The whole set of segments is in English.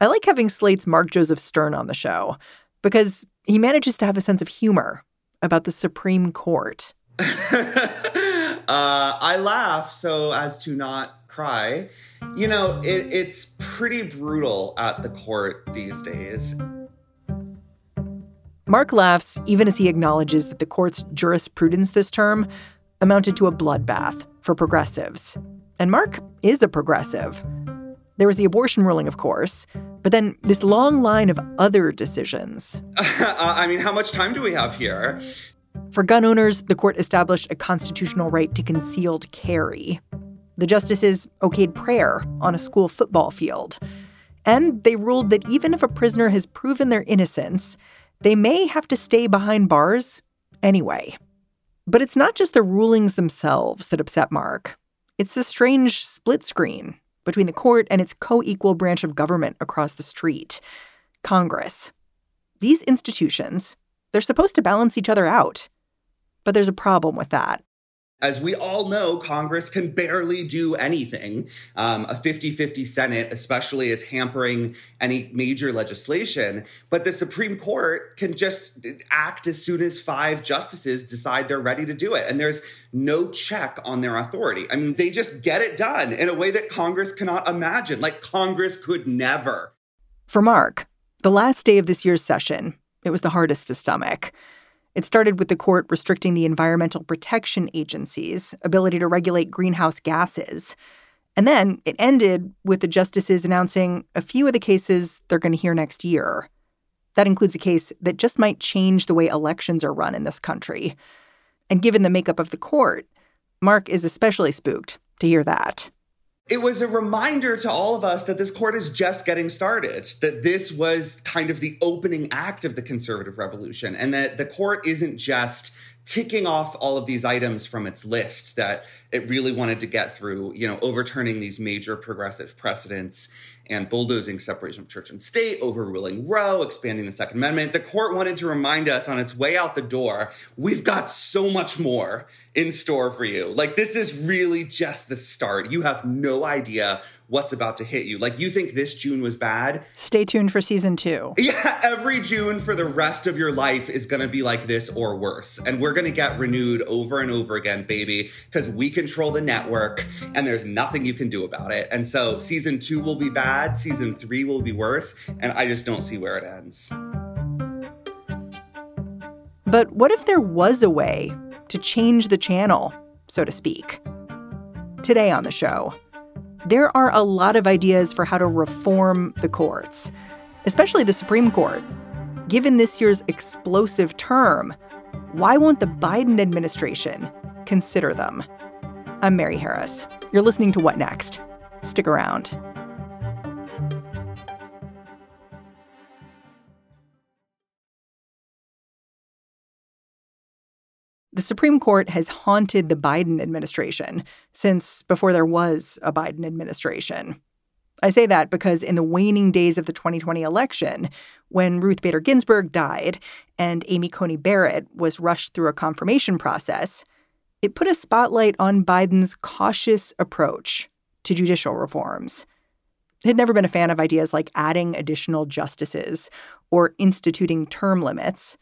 I like having Slate's Mark Joseph Stern on the show because he manages to have a sense of humor about the Supreme Court. uh, I laugh so as to not cry. You know, it, it's pretty brutal at the court these days. Mark laughs even as he acknowledges that the court's jurisprudence this term amounted to a bloodbath for progressives. And Mark is a progressive. There was the abortion ruling, of course, but then this long line of other decisions. Uh, I mean, how much time do we have here? For gun owners, the court established a constitutional right to concealed carry. The justices okayed prayer on a school football field. And they ruled that even if a prisoner has proven their innocence, they may have to stay behind bars anyway. But it's not just the rulings themselves that upset Mark. It's the strange split screen between the court and its co equal branch of government across the street Congress. These institutions, they're supposed to balance each other out. But there's a problem with that. As we all know, Congress can barely do anything. Um, a 50 50 Senate, especially, is hampering any major legislation. But the Supreme Court can just act as soon as five justices decide they're ready to do it. And there's no check on their authority. I mean, they just get it done in a way that Congress cannot imagine. Like, Congress could never. For Mark, the last day of this year's session, it was the hardest to stomach. It started with the court restricting the Environmental Protection Agency's ability to regulate greenhouse gases. And then it ended with the justices announcing a few of the cases they're going to hear next year. That includes a case that just might change the way elections are run in this country. And given the makeup of the court, Mark is especially spooked to hear that it was a reminder to all of us that this court is just getting started, that this was kind of the opening act of the conservative revolution, and that the court isn't just ticking off all of these items from its list that it really wanted to get through, you know, overturning these major progressive precedents and bulldozing separation of church and state, overruling Roe, expanding the Second Amendment. The court wanted to remind us on its way out the door, we've got so much more in store for you. Like, this is really just the start. You have no idea what's about to hit you. Like, you think this June was bad? Stay tuned for season two. Yeah, every June for the rest of your life is going to be like this or worse. And we're going to get renewed over and over again, baby, because we control the network and there's nothing you can do about it. And so season two will be bad, season three will be worse, and I just don't see where it ends. But what if there was a way to change the channel, so to speak? Today on the show, there are a lot of ideas for how to reform the courts, especially the Supreme Court. Given this year's explosive term, why won't the Biden administration consider them? I'm Mary Harris. You're listening to What Next? Stick around. The Supreme Court has haunted the Biden administration since before there was a Biden administration. I say that because in the waning days of the 2020 election, when Ruth Bader Ginsburg died and Amy Coney Barrett was rushed through a confirmation process, it put a spotlight on Biden's cautious approach to judicial reforms. He'd never been a fan of ideas like adding additional justices or instituting term limits.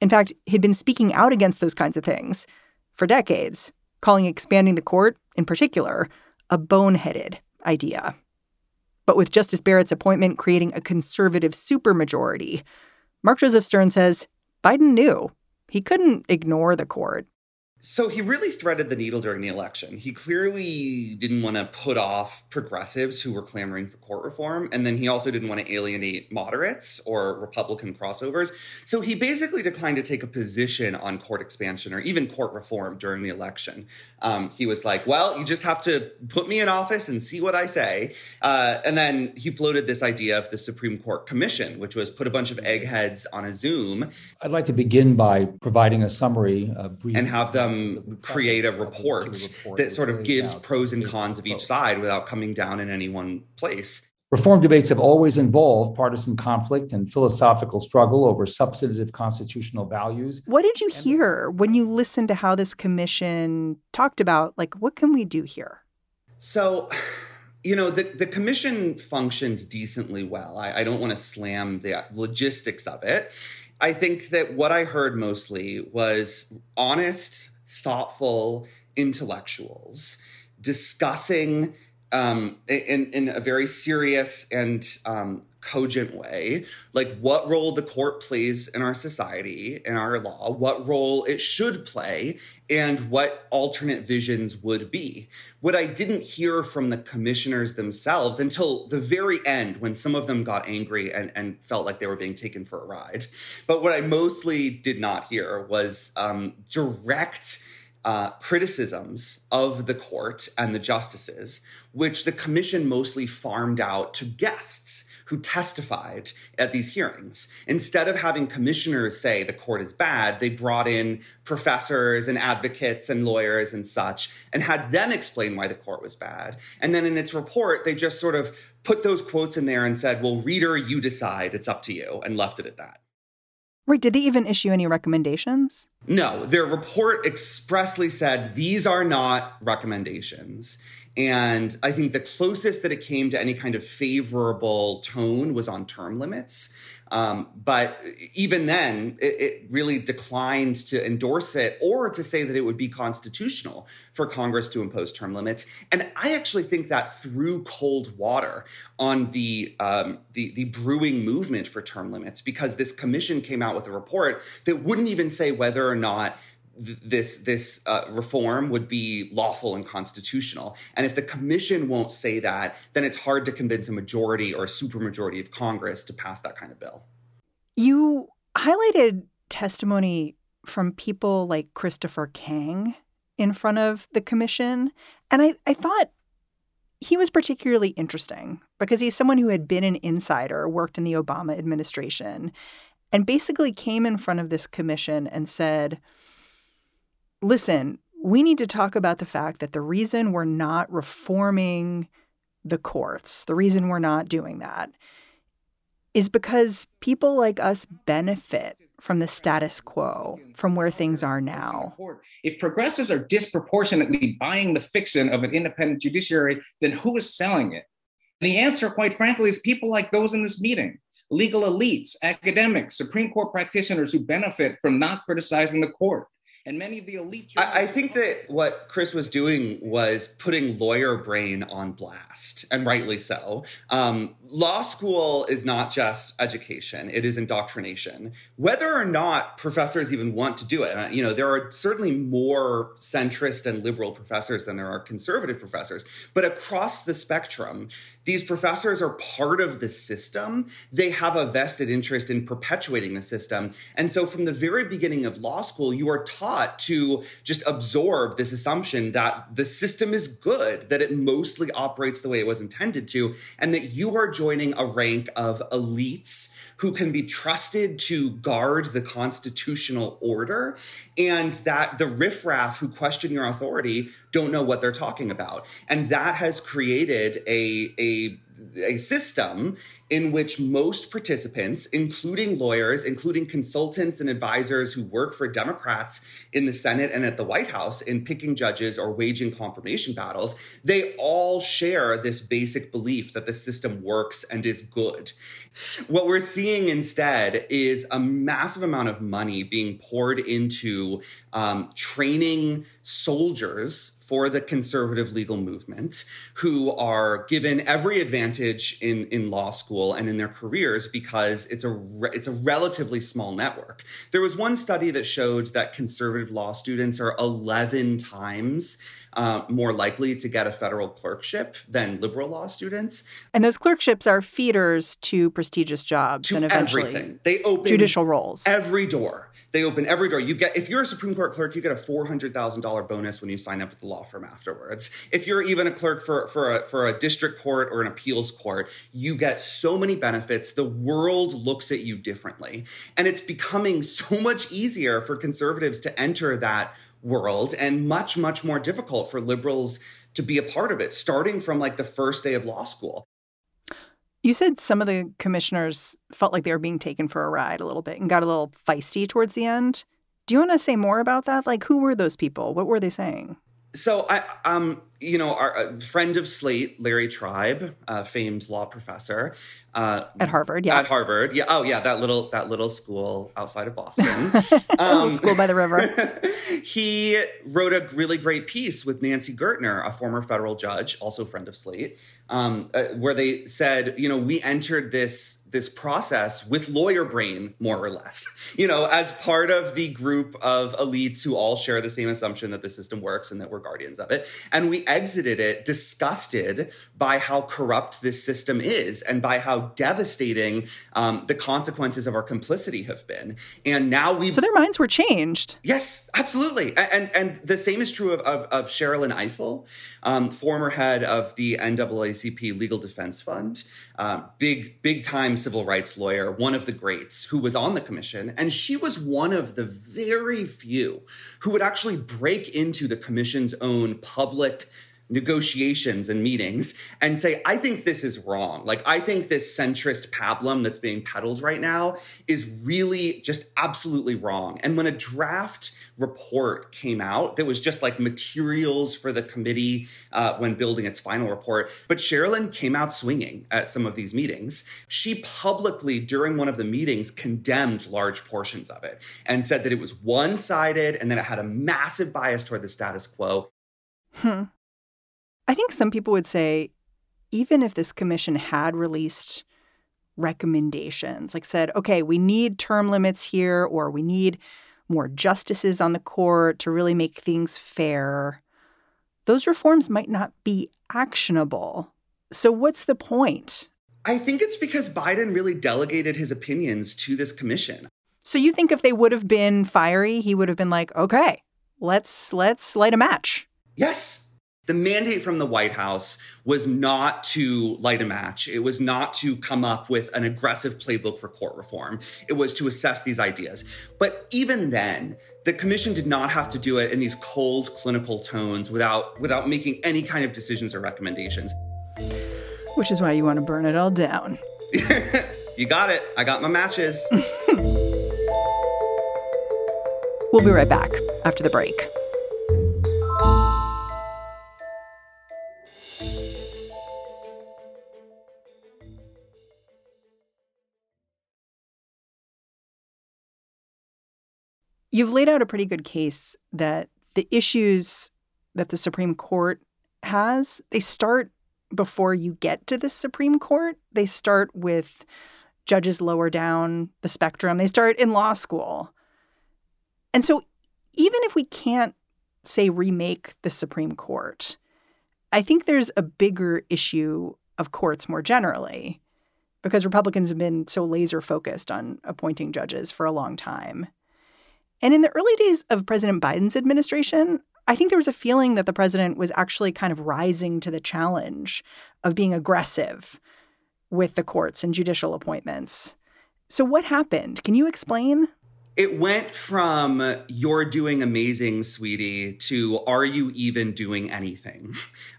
In fact, he'd been speaking out against those kinds of things for decades, calling expanding the court, in particular, a boneheaded idea. But with Justice Barrett's appointment creating a conservative supermajority, Mark Joseph Stern says Biden knew he couldn't ignore the court. So he really threaded the needle during the election. He clearly didn't want to put off progressives who were clamoring for court reform. And then he also didn't want to alienate moderates or Republican crossovers. So he basically declined to take a position on court expansion or even court reform during the election. Um, he was like, well, you just have to put me in office and see what I say. Uh, and then he floated this idea of the Supreme Court Commission, which was put a bunch of eggheads on a Zoom. I'd like to begin by providing a summary and have them um, create a report that sort of gives pros and cons of each side without coming down in any one place. Reform debates have always involved partisan conflict and philosophical struggle over substantive constitutional values. What did you hear when you listened to how this commission talked about, like, what can we do here? So, You know, the, the commission functioned decently well. I, I don't want to slam the logistics of it. I think that what I heard mostly was honest, thoughtful intellectuals discussing um, in, in a very serious and um, cogent way, like what role the court plays in our society, in our law, what role it should play, and what alternate visions would be. What I didn't hear from the commissioners themselves until the very end, when some of them got angry and, and felt like they were being taken for a ride. But what I mostly did not hear was um, direct uh, criticisms of the court and the justices, which the commission mostly farmed out to guests who testified at these hearings. Instead of having commissioners say the court is bad, they brought in professors and advocates and lawyers and such and had them explain why the court was bad. And then in its report, they just sort of put those quotes in there and said, well, reader, you decide, it's up to you, and left it at that. Right. Did they even issue any recommendations? No, their report expressly said these are not recommendations. And I think the closest that it came to any kind of favorable tone was on term limits. Um, but even then, it, it, really declined to endorse it or to say that it would be constitutional for Congress to impose term limits. And I actually think that threw cold water on the, um, the, the brewing movement for term limits because this commission came out with a report that wouldn't even say whether or not this this uh, reform would be lawful and constitutional. And if the commission won't say that, then it's hard to convince a majority or a supermajority of Congress to pass that kind of bill. You highlighted testimony from people like Christopher Kang in front of the commission, and I, I thought he was particularly interesting because he's someone who had been an insider, worked in the Obama administration, and basically came in front of this commission and said, listen, we need to talk about the fact that the reason we're not reforming the courts, the reason we're not doing that, is because people like us benefit from the status quo, from where things are now. If progressives are disproportionately buying the fiction of an independent judiciary, then who is selling it? the answer, quite frankly, is people like those in this meeting legal elites, academics, Supreme Court practitioners who benefit from not criticizing the court and many of the elite. I, I, think that what Chris was doing was putting lawyer brain on blast, and rightly so. Um, law school is not just education; it is indoctrination. Whether or not professors even want to do it, you know, there are certainly more centrist and liberal professors than there are conservative professors, but across the spectrum, these professors are part of the system. They have a vested interest in perpetuating the system. And so from the very beginning of law school, you are taught to just absorb this assumption that the system is good, that it mostly operates the way it was intended to, and that you are joining a rank of elites who can be trusted to guard the constitutional order, and that the riffraff who question your authority don't know what they're talking about. And that has created a, a a system in which most participants, including lawyers, including consultants and advisors who work for Democrats in the Senate and at the White House in picking judges or waging confirmation battles, they all share this basic belief that the system works and is good. What we're seeing instead is a massive amount of money being poured into um, training soldiers for the conservative legal movement who are given every advantage in, in law school and in their careers because it's a re- it's a relatively small network. There was one study that showed that conservative law students are 11 times uh, more likely to get a federal clerkship than liberal law students. And those clerkships are feeders to prestigious jobs to and eventually everything. They open judicial roles. Every door. They open every door. You get if you're a Supreme Court clerk, you get a four hundred thousand dollar bonus when you sign up with the law firm afterwards. If you're even a clerk for for a, for a district court or an appeals court, you get so many benefits. The world looks at you differently, and it's becoming so much easier for conservatives to enter that world and much, much more difficult for liberals to be a part of it, starting from like the first day of law school. You said some of the commissioners felt like they were being taken for a ride a little bit and got a little feisty towards the end. Do you want to say more about that? Like, who were those people? What were they saying? So I um you know, our friend of Slate, Larry Tribe, uh, famed law professor uh, at Harvard. Yeah, at Harvard. Yeah. Oh, yeah. That little that little school outside of Boston, um, school by the river. he wrote a really great piece with Nancy Gertner, a former federal judge, also friend of Slate, um, uh, where they said, you know, we entered this this process with lawyer brain, more or less, you know, as part of the group of elites who all share the same assumption that the system works and that we're guardians of it. And we exited it disgusted by how corrupt this system is and by how devastating um, the consequences of our complicity have been. And now we so their minds were changed. Yes, absolutely. And and the same is true of of, of Sherrilyn Ifill, um, former head of the NAACP Legal Defense Fund, um, big big time civil rights lawyer, one of the greats who was on the commission, and she was one of the very few who would actually break into the commission's own public negotiations and meetings and say, I think this is wrong. Like, I think this centrist pablum that's being peddled right now is really just absolutely wrong. And when a draft report came out that was just like materials for the committee uh, when building its final report, but Sherrilyn came out swinging at some of these meetings. She publicly, during one of the meetings, condemned large portions of it and said that it was one sided and that it had a massive bias toward the status quo. Hmm. I think some people would say, even if this commission had released recommendations, like said, okay, we need term limits here, or we need more justices on the court to really make things fair, those reforms might not be actionable. So, what's the point? I think it's because Biden really delegated his opinions to this commission. So you think if they would have been fiery, he would have been like, "Okay, let's let's light a match." Yes, the mandate from the White House was not to light a match. It was not to come up with an aggressive playbook for court reform. It was to assess these ideas. But even then, the commission did not have to do it in these cold clinical tones without without making any kind of decisions or recommendations. Which is why you want to burn it all down. you got it. I got my matches. we'll be right back after the break. You've laid out a pretty good case that the issues that the Supreme Court has, they start before you get to the Supreme Court. They start with judges lower down the spectrum. They start in law school. And so even if we can't say remake the Supreme Court, I think there's a bigger issue of courts more generally because Republicans have been so laser focused on appointing judges for a long time. And in the early days of President Biden's administration, I think there was a feeling that the president was actually kind of rising to the challenge of being aggressive with the courts and judicial appointments. So, what happened? Can you explain? It went from you're doing amazing, sweetie, to are you even doing anything?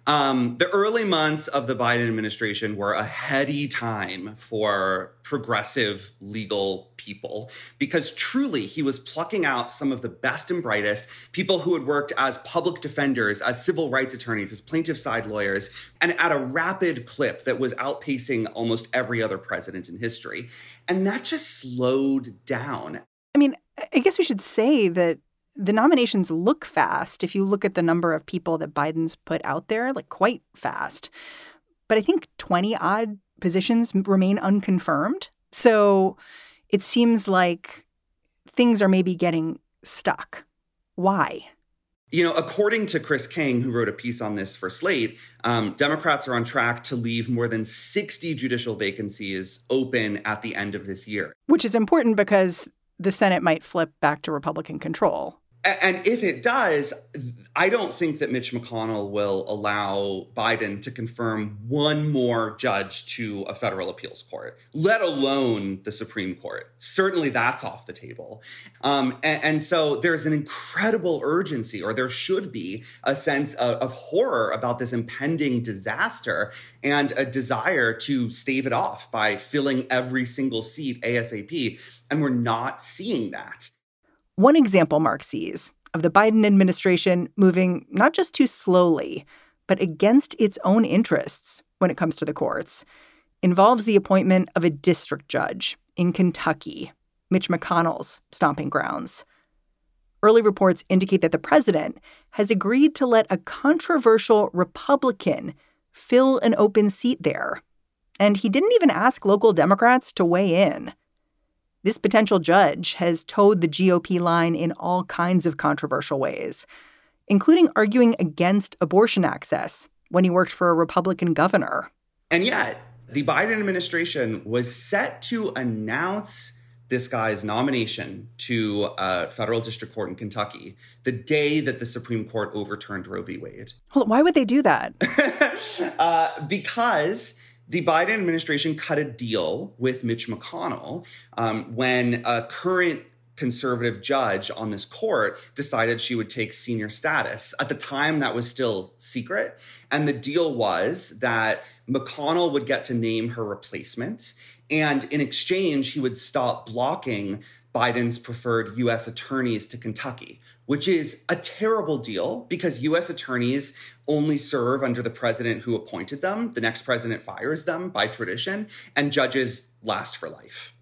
Um, the early months of the Biden administration were a heady time for progressive legal people because truly he was plucking out some of the best and brightest people who had worked as public defenders, as civil rights attorneys, as plaintiff side lawyers, and at a rapid clip that was outpacing almost every other president in history. And that just slowed down I mean, I guess we should say that the nominations look fast if you look at the number of people that Biden's put out there, like quite fast. But I think 20 odd positions remain unconfirmed. So it seems like things are maybe getting stuck. Why? You know, according to Chris Kang, who wrote a piece on this for Slate, um, Democrats are on track to leave more than 60 judicial vacancies open at the end of this year. Which is important because the Senate might flip back to Republican control. And if it does, I don't think that Mitch McConnell will allow Biden to confirm one more judge to a federal appeals court, let alone the Supreme Court. Certainly that's off the table. Um, and, and, so there's an incredible urgency, or there should be a sense of, of horror about this impending disaster and a desire to stave it off by filling every single seat ASAP. And we're not seeing that. One example Mark sees of the Biden administration moving not just too slowly, but against its own interests when it comes to the courts, involves the appointment of a district judge in Kentucky, Mitch McConnell's stomping grounds. Early reports indicate that the president has agreed to let a controversial Republican fill an open seat there. And he didn't even ask local Democrats to weigh in. This potential judge has toed the GOP line in all kinds of controversial ways, including arguing against abortion access when he worked for a Republican governor. And yet, the Biden administration was set to announce this guy's nomination to a federal district court in Kentucky the day that the Supreme Court overturned Roe v. Wade. On, why would they do that? uh, because the Biden administration cut a deal with Mitch McConnell um, when a current conservative judge on this court decided she would take senior status. At the time, that was still secret. And the deal was that McConnell would get to name her replacement. And in exchange, he would stop blocking Biden's preferred US attorneys to Kentucky, which is a terrible deal because US attorneys only serve under the president who appointed them. The next president fires them by tradition, and judges last for life.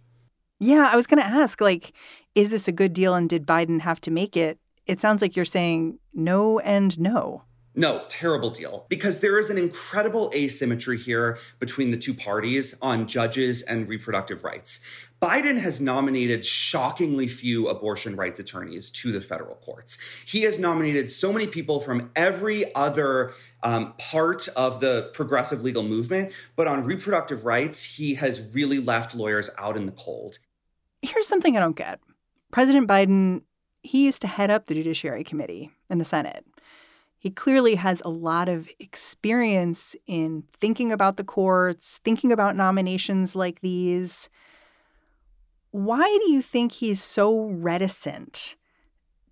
Yeah, I was going to ask like, is this a good deal and did Biden have to make it? It sounds like you're saying no and no. No, terrible deal. Because there is an incredible asymmetry here between the two parties on judges and reproductive rights. Biden has nominated shockingly few abortion rights attorneys to the federal courts. He has nominated so many people from every other um, part of the progressive legal movement, but on reproductive rights, he has really left lawyers out in the cold. Here's something I don't get President Biden, he used to head up the Judiciary Committee in the Senate. He clearly has a lot of experience in thinking about the courts, thinking about nominations like these. Why do you think he's so reticent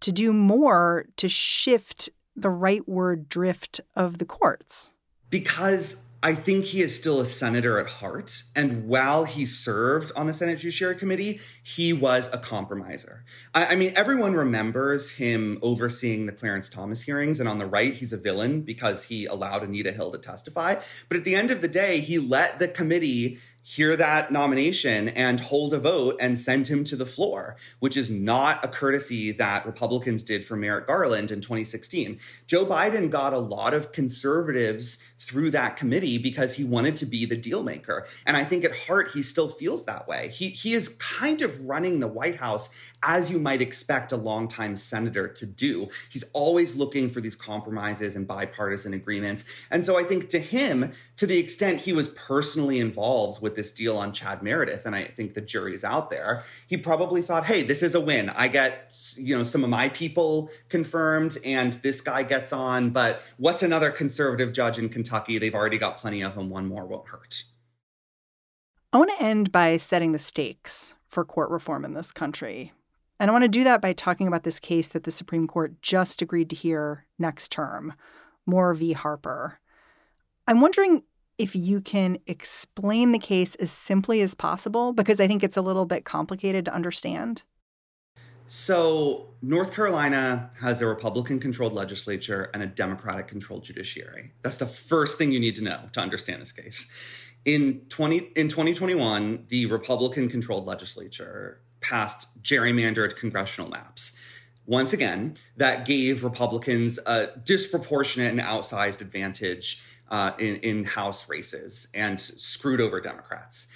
to do more to shift the rightward drift of the courts? Because I think he is still a senator at heart. And while he served on the Senate Judiciary Committee, he was a compromiser. I, I, mean, everyone remembers him overseeing the Clarence Thomas hearings. And on the right, he's a villain because he allowed Anita Hill to testify. But at the end of the day, he let the committee hear that nomination and hold a vote and send him to the floor, which is not a courtesy that Republicans did for Merrick Garland in 2016. Joe Biden got a lot of conservatives through that committee because he wanted to be the deal maker. And I think at heart, he still feels that way. He, he is kind of running the White House as you might expect a longtime senator to do. He's always looking for these compromises and bipartisan agreements. And so I think to him, to the extent he was personally involved with this deal on Chad Meredith, and I think the jury's out there, he probably thought, hey, this is a win. I get, you know, some of my people confirmed and this guy gets on, but what's another conservative judge in Kentucky? They've already got plenty of them. One more won't hurt. I want to end by setting the stakes for court reform in this country. And I want to do that by talking about this case that the Supreme Court just agreed to hear next term, Moore v. Harper. I'm wondering if you can explain the case as simply as possible, because I think it's a little bit complicated to understand. So, North Carolina has a Republican controlled legislature and a Democratic controlled judiciary. That's the first thing you need to know to understand this case. In 20 in 2021, the Republican controlled legislature passed gerrymandered congressional maps. Once again, that gave Republicans a disproportionate and outsized advantage uh, in, in House races and screwed over Democrats.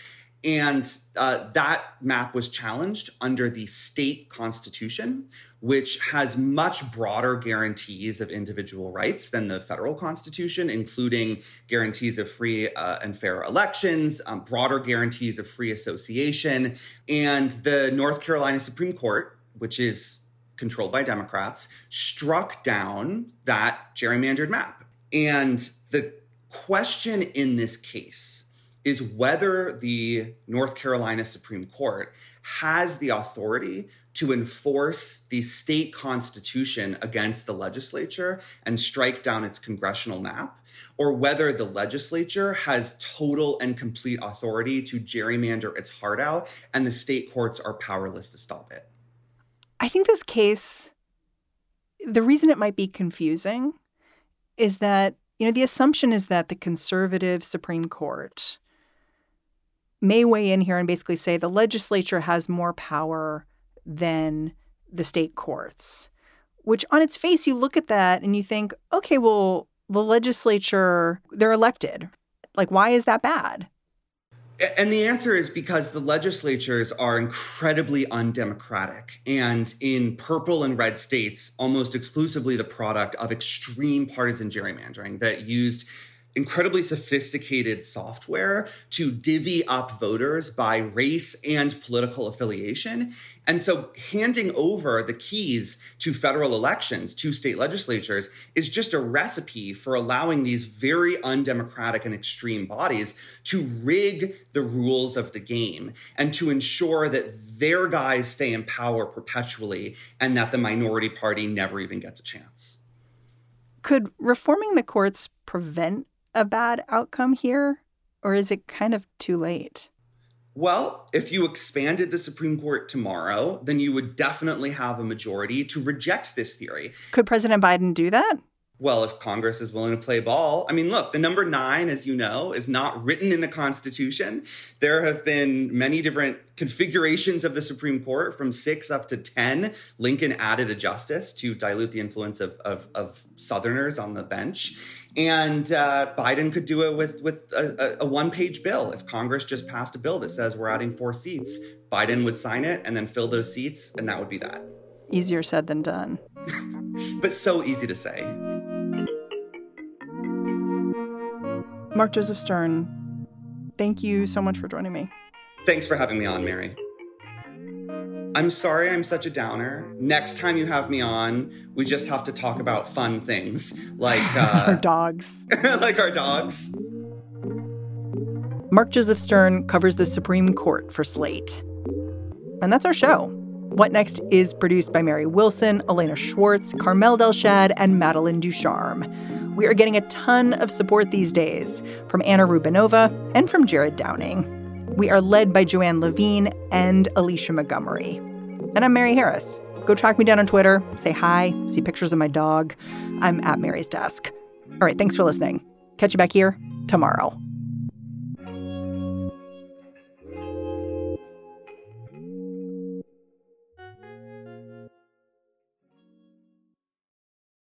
And uh, that map was challenged under the state constitution, which has much broader guarantees of individual rights than the federal constitution, including guarantees of free uh, and fair elections, um, broader guarantees of free association. And the North Carolina Supreme Court, which is controlled by Democrats, struck down that gerrymandered map. And the question in this case is whether the North Carolina Supreme Court has the authority to enforce the state constitution against the legislature and strike down its congressional map, or whether the legislature has total and complete authority to gerrymander its heart out and the state courts are powerless to stop it. I think this case, the reason it might be confusing is that you know, the assumption is that the conservative Supreme Court may weigh in here and basically say the legislature has more power than the state courts, which on its face, you look at that and you think, okay, well, the legislature, they're elected. Like, why is that bad? And the answer is because the legislatures are incredibly undemocratic and in purple and red states, almost exclusively the product of extreme partisan gerrymandering that used incredibly sophisticated software to divvy up voters by race and political affiliation. And so handing over the keys to federal elections to state legislatures is just a recipe for allowing these very undemocratic and extreme bodies to rig the rules of the game and to ensure that their guys stay in power perpetually and that the minority party never even gets a chance. Could reforming the courts prevent a bad outcome here? Or is it kind of too late? Well, if you expanded the Supreme Court tomorrow, then you would definitely have a majority to reject this theory. Could President Biden do that? Well, if Congress is willing to play ball. I mean, look, the number nine, as you know, is not written in the Constitution. There have been many different configurations of the Supreme Court from six up to 10. Lincoln added a justice to dilute the influence of, of, of Southerners on the bench. And uh, Biden could do it with, with a, a one page bill. If Congress just passed a bill that says we're adding four seats, Biden would sign it and then fill those seats, and that would be that. Easier said than done. but so easy to say. Mark Joseph Stern, thank you so much for joining me. Thanks for having me on, Mary. I'm sorry I'm such a downer. Next time you have me on, we just have to talk about fun things like uh, our dogs. like our dogs. Mark Joseph Stern covers the Supreme Court for Slate. And that's our show. What Next is produced by Mary Wilson, Elena Schwartz, Carmel Delshad, and Madeline Ducharme. We are getting a ton of support these days from Anna Rubinova and from Jared Downing. We are led by Joanne Levine and Alicia Montgomery. And I'm Mary Harris. Go track me down on Twitter, say hi, see pictures of my dog. I'm at Mary's desk. All right, thanks for listening. Catch you back here tomorrow.